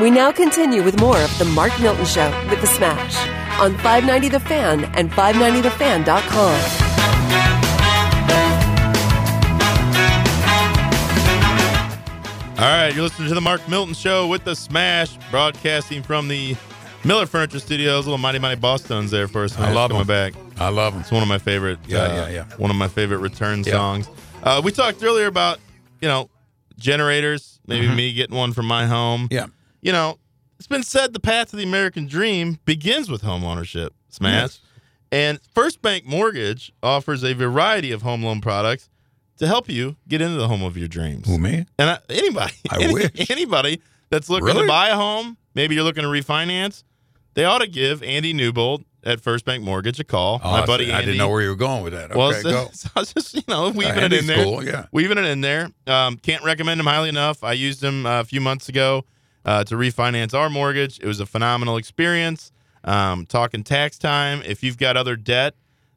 We now continue with more of The Mark Milton Show with The Smash on 590 The Fan and 590TheFan.com. All right, you're listening to the Mark Milton Show with the Smash, broadcasting from the Miller Furniture Studios. Little Mighty Mighty Bosstones there for us. I love coming 'em. back. I love them. It's one of my favorite. Yeah, uh, yeah, yeah. One of my favorite return Yeah. songs. Uh, we talked earlier about you know generators. Maybe me getting one for my home. Mm-hmm. Yeah. You know, it's been said the path to the American dream begins with home ownership. Smash. Yes. And First Bank Mortgage offers a variety of home loan products to help you get into the home of your dreams. Who me? And I, anybody, I any- wish. anybody that's looking Really? to buy a home, maybe you're looking to refinance, they ought to give Andy Newbold at First Bank Mortgage a call. Oh, my I buddy see. Andy. I didn't know where you were going with that. Okay, well, so, go. so I was just you know weaving Uh, it in there, cool, yeah. weaving it in there. Um, can't recommend him highly enough. I used him uh, a few months ago uh, to refinance our mortgage. It was a phenomenal experience. Um, talking tax time. If you've got other debt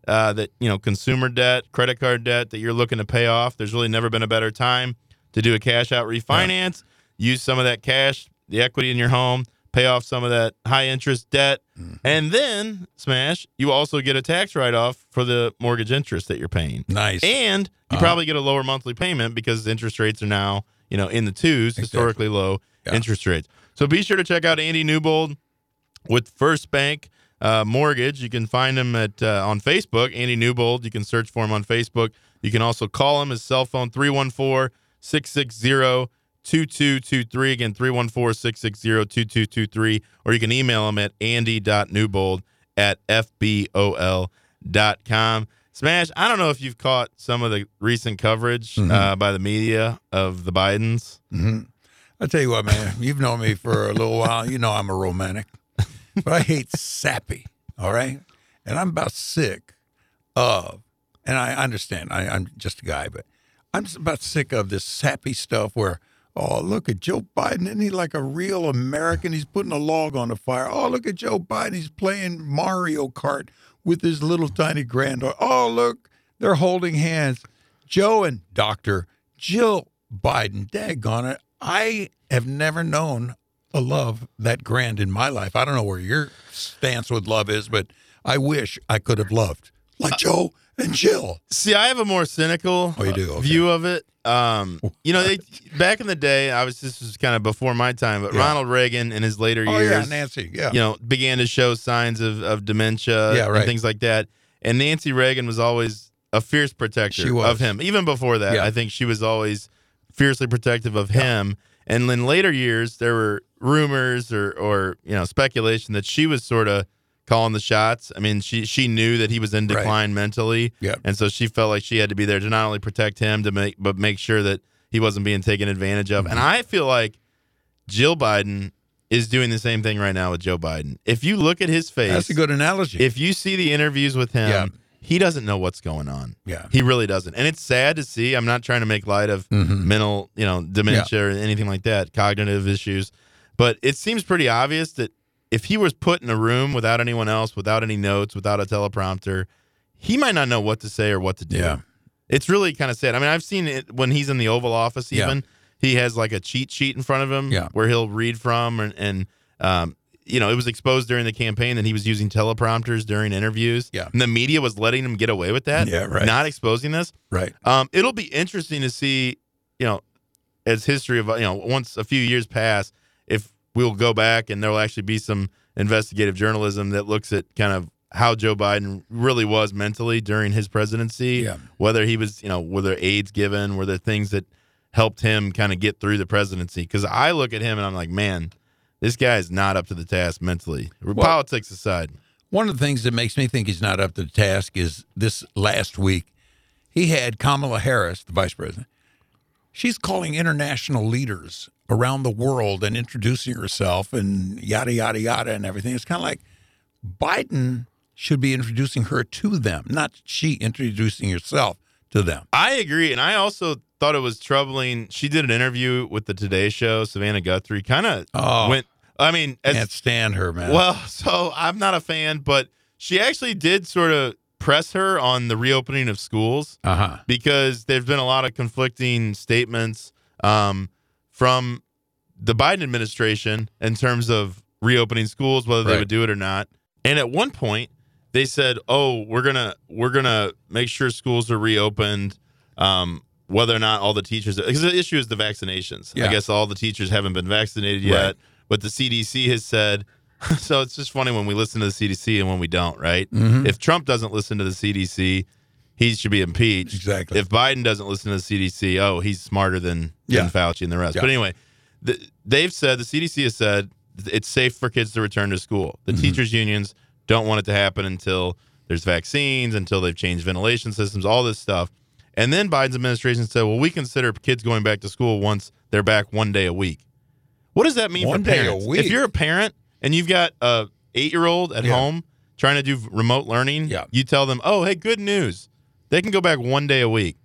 uh, that you know, consumer debt, credit card debt that you're looking to pay off, there's really never been a better time to do a cash out refinance. Use some of that cash, the equity in your home, pay off some of that high interest debt, Mm-hmm. and then smash. You also get a tax write off for the mortgage interest that you're paying, Nice. and you Uh-huh. probably get a lower monthly payment because interest rates are now you know in the twos, Exactly. historically low Yeah. interest rates. So be sure to check out Andy Newbold with First Bank uh, Mortgage. You can find him at uh, on Facebook, Andy Newbold. You can search for him on Facebook. You can also call him his cell phone 314-660-2223 again 314-660-2223 or you can email him at andy.newbold at fbol.com. Smash, I don't know if you've caught some of the recent coverage uh, by the media of the Bidens. hmm I tell you what, man, you've known me for a little while. You know I'm a romantic, but I hate sappy. All right, and I'm about sick of, and I understand. I, I'm just a guy, but I'm just about sick of this sappy stuff where. Oh, look at Joe Biden. Isn't he like a real American? He's putting a log on the fire. Oh, look at Joe Biden. He's playing Mario Kart with his little tiny granddaughter. Oh, look, they're holding hands. Joe and Dr. Jill Biden, daggone it. I have never known a love that grand in my life. I don't know where your stance with love is, but I wish I could have loved like uh, Joe and Jill. See, I have a more cynical Oh, you do? Okay. view of it. Um, you know, they, back in the day, I was this was kind of before my time, but Yeah. Ronald Reagan in his later Oh, years, yeah, Nancy. Yeah. you know, began to show signs of, of dementia Yeah, and right. things like that. And Nancy Reagan was always a fierce protector of him. Even before that, Yeah. I think she was always fiercely protective of him. And in later years, there were rumors or, or you know speculation that she was sort of calling the shots. I mean, she she knew that he was in Right. decline mentally, Yep. and so she felt like she had to be there to not only protect him to make but make sure that he wasn't being taken advantage of. And Mm-hmm. I feel like Jill Biden is doing the same thing right now with Joe Biden. If you look at his face, That's a good analogy. if you see the interviews with him, Yeah. he doesn't know what's going on. yeah. He really doesn't. And it's sad to see. I'm not trying to make light of Mhm. mental, you know, dementia or anything like that, cognitive issues. But it seems pretty obvious that if he was put in a room without anyone else, without any notes, without a teleprompter, he might not know what to say or what to do. Yeah. It's really kind of sad. I mean, I've seen it when he's in the Oval Office. Yeah. Even he has like a cheat sheet in front of him Yeah. where he'll read from, and, and um, you know, it was exposed during the campaign that he was using teleprompters during interviews. Yeah. and the media was letting him get away with that. Yeah, right. Not exposing this. Right. Um, it'll be interesting to see, you know, as history of you know, once a few years pass, if we'll go back and there will actually be some investigative journalism that looks at kind of how Joe Biden really was mentally during his presidency. Yeah. Whether he was, you know, were there aids given, were there things that helped him kind of get through the presidency? Because I look at him and I'm like, man, this guy is not up to the task mentally. Politics aside. One of the things that makes me think he's not up to the task is this last week, he had Kamala Harris, the vice president. She's calling international leaders around the world and introducing herself and yada, yada, yada, and everything. It's kind of like Biden should be introducing her to them, not she introducing herself to them. I agree, and I also thought it was troubling. She did an interview with the Today Show. Savannah Guthrie kind of Oh. went. I mean, as, Can't stand her, man. well, so I'm not a fan, but she actually did sort of press her on the reopening of schools uh huh. because there's been a lot of conflicting statements um, from the Biden administration in terms of reopening schools, whether they Right. would do it or not. And at one point, they said, "Oh, we're gonna we're gonna make sure schools are reopened, um, whether or not all the teachers." Because the issue is the vaccinations. I guess all the teachers haven't been vaccinated yet, Right. but the CDC has said. So it's just funny when we listen to the CDC and when we don't, right? Mhm. If Trump doesn't listen to the CDC, he should be impeached. Exactly. If Biden doesn't listen to the CDC, oh, he's smarter than, Yeah. than Fauci and the rest. Yeah. But anyway, the, they've said the CDC has said it's safe for kids to return to school. The Mm-hmm. teachers unions don't want it to happen until there's vaccines, until they've changed ventilation systems, all this stuff. And then Biden's administration said, "Well, we consider kids going back to school once they're back one day a week." What does that mean One for day a parents? week? If you're a parent and you've got a eight year old at Yeah. home trying to do remote learning, Yeah. you tell them, "Oh, hey, good news, they can go back one day a week."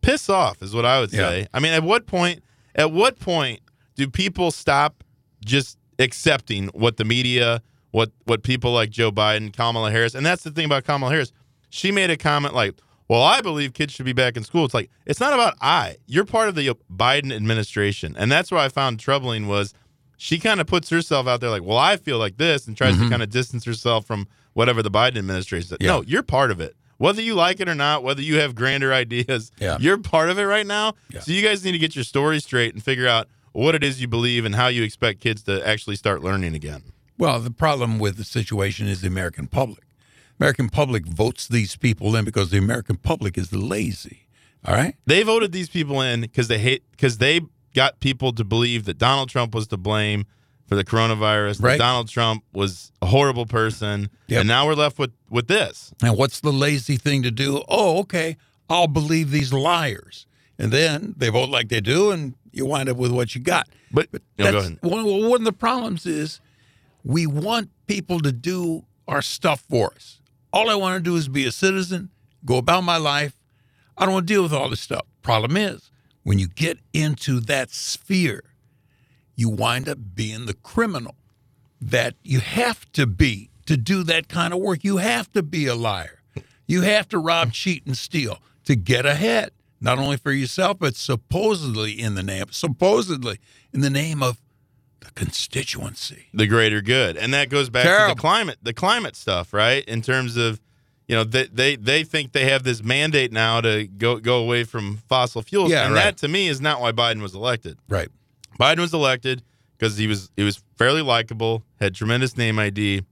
Piss off is what I would Yeah. say. I mean, at what point? At what point do people stop just accepting what the media, what what people like Joe Biden, Kamala Harris, and that's the thing about Kamala Harris. She made a comment like, "Well, I believe kids should be back in school." It's like it's not about I. You're part of the Biden administration, and that's what I found troubling was she kind of puts herself out there like, "Well, I feel like this," and tries to kind of distance herself from whatever the Biden administration said. Mm-hmm. Yeah. No, you're part of it. Whether you like it or not, whether you have grander ideas, Yeah. you're part of it right now. Yeah. So you guys need to get your story straight and figure out what it is you believe and how you expect kids to actually start learning again. Well, the problem with the situation is the American public. American public votes these people in because the American public is lazy. All right? They voted these people in because they hate because they got people to believe that Donald Trump was to blame for the coronavirus. Right. Donald Trump was a horrible person, Yep. and now we're left with with this. And what's the lazy thing to do? Oh, okay, I'll believe these liars. And then they vote like they do, and you wind up with what you got. But, But No, go that's- ahead. one, one of the problems is we want people to do our stuff for us. All I want to do is be a citizen, go about my life. I don't want to deal with all this stuff. Problem is, when you get into that sphere, you wind up being the criminal that you have to be to do that kind of work. You have to be a liar. You have to rob, cheat, and steal to get ahead, not only for yourself, but supposedly in the name, supposedly in the name of the constituency. the greater good and that goes back to the climate the climate stuff right in terms of you know they, they they think they have this mandate now to go go away from fossil fuels Yeah, and right. that to me is not why biden was elected Right. Biden was elected because he was he was fairly likable had tremendous name id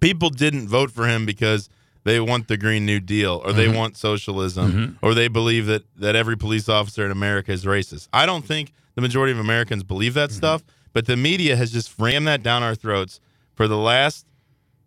people didn't vote for him because they want the green new deal or Mm-hmm. they want socialism or they believe that that every police officer in america is racist i don't think the majority of americans believe that Mm-hmm. stuff but the media has just rammed that down our throats for the last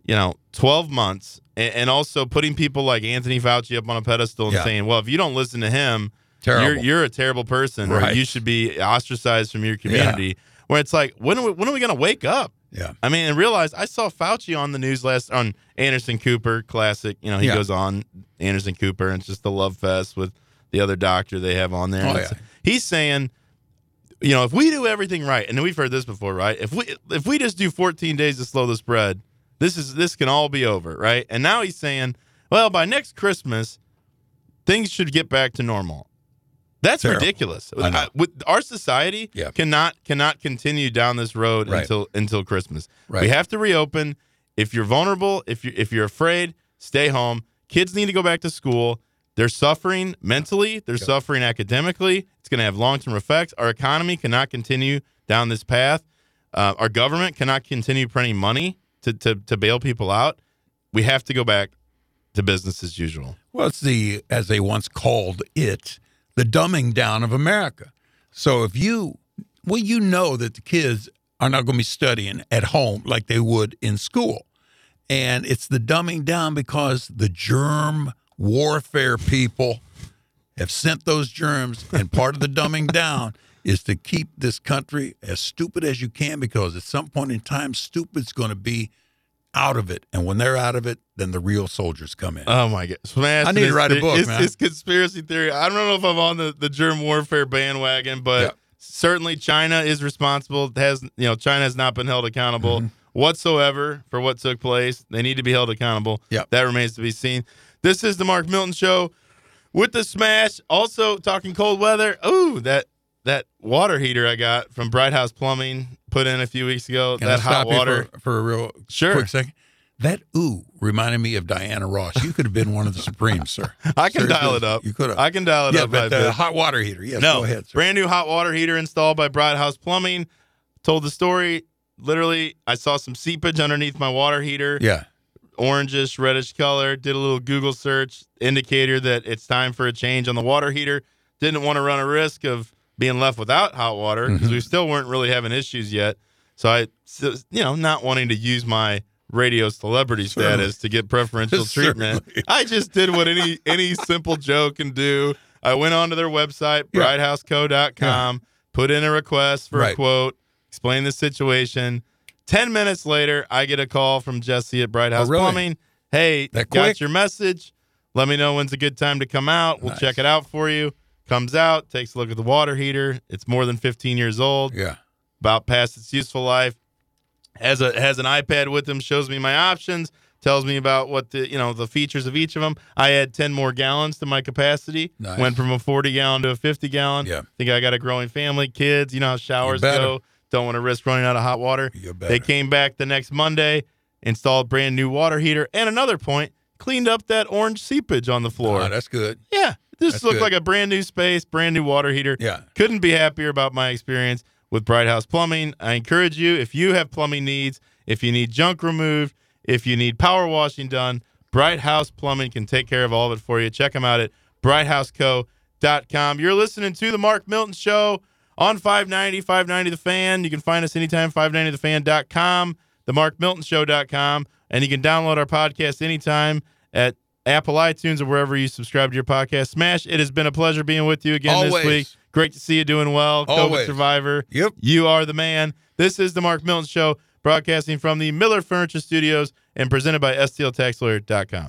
you know 12 months and, and also putting people like anthony fauci up on a pedestal and Yeah. saying well if you don't listen to him Terrible. you're, you're a terrible person or Right. you should be ostracized from your community where it's like when are we, when are we going to wake up Yeah. I mean, and realize I saw Fauci on the news last on Anderson Cooper classic. You know, he Yeah. goes on Anderson Cooper, and it's just the love fest with the other doctor they have on there. Oh, yeah. He's saying, you know, if we do everything right, and we've heard this before, right? If we if we just do 14 days to slow the spread, this is this can all be over, right? And now he's saying, well, by next Christmas, things should get back to normal. That's Terrible. ridiculous. I. With our society Yeah. cannot cannot continue down this road Right. until until Christmas. Right. We have to reopen. If you're vulnerable, if you if you're afraid, stay home. Kids need to go back to school. They're suffering mentally. They're suffering academically. It's going to have long term effects. Our economy cannot continue down this path. Uh, our government cannot continue printing money to, to to bail people out. We have to go back to business as usual. Well, it's the, as they once called it, the dumbing down of America. So if you, well, you know that the kids are not going to be studying at home like they would in school. And it's the dumbing down because the germ warfare people have sent those germs. And part of the dumbing down is to keep this country as stupid as you can because at some point in time, stupid's going to be out of it. And when they're out of it, then the real soldiers come in. Oh my god! Smash I need to write a book, it's, man. It's conspiracy theory. I don't know if I'm on the, the germ warfare bandwagon, but Yeah. certainly China is responsible. It has you know China has not been held accountable Mm-hmm. whatsoever for what took place. They need to be held accountable. Yeah. that remains to be seen. This is the Mark Milton Show with the Smash. Also talking cold weather. Ooh, that that water heater I got from Bright House Plumbing put in a few weeks ago. Can that hot water. for, for a real Sure. quick second? That ooh reminded me of Diana Ross. You could have been one of the Supremes, sir. I can Seriously, dial it up. You could have. I can dial it yeah, up. but the hot water heater. Yes, no, go ahead, sir. brand new hot water heater installed by Bright House Plumbing. Told the story. Literally, I saw some seepage underneath my water heater. yeah, orangish, reddish color. Did a little Google search, indicator that it's time for a change on the water heater. Didn't want to run a risk of being left without hot water because Mm-hmm. we still weren't really having issues yet. So I, you know, not wanting to use my radio celebrity Certainly. status to get preferential treatment. Certainly. I just did what any any simple Joe can do. I went onto their website, Yeah. brighthouseco.com, put in a request for a quote, explain the situation. Ten minutes later, I get a call from Jesse at Bright House Oh, really? Plumbing. Hey, That got quick? your message. Let me know when's a good time to come out. We'll Nice. check it out for you. Comes out, takes a look at the water heater. It's more than 15 years old, yeah. about past its useful life. Has a has an iPad with him, shows me my options, tells me about what the you know the features of each of them. I add 10 more gallons to my capacity. Nice. Went from a 40 gallon to a 50 gallon. Yeah. Think I got a growing family, kids. You know how showers go. Don't want to risk running out of hot water. They came back the next Monday, installed brand new water heater, and another point, cleaned up that orange seepage on the floor. Ah, that's good. yeah, this that's looked good. like a brand new space, brand new water heater. Yeah. Couldn't be happier about my experience with Bright House Plumbing. I encourage you, if you have plumbing needs, if you need junk removed, if you need power washing done, Bright House Plumbing can take care of all of it for you. Check them out at brighthouseco.com. You're listening to the Mark Milton Show on 590, 590 The Fan. You can find us anytime, 590thefan.com, themarkmiltonshow.com, and you can download our podcast anytime at Apple iTunes or wherever you subscribe to your podcast. Smash, it has been a pleasure being with you again Always. this week. Great to see you doing well. COVID Always. survivor. Yep. You are the man. This is the Mark Milton Show, broadcasting from the Miller Furniture Studios and presented by STLTaxLawyer.com.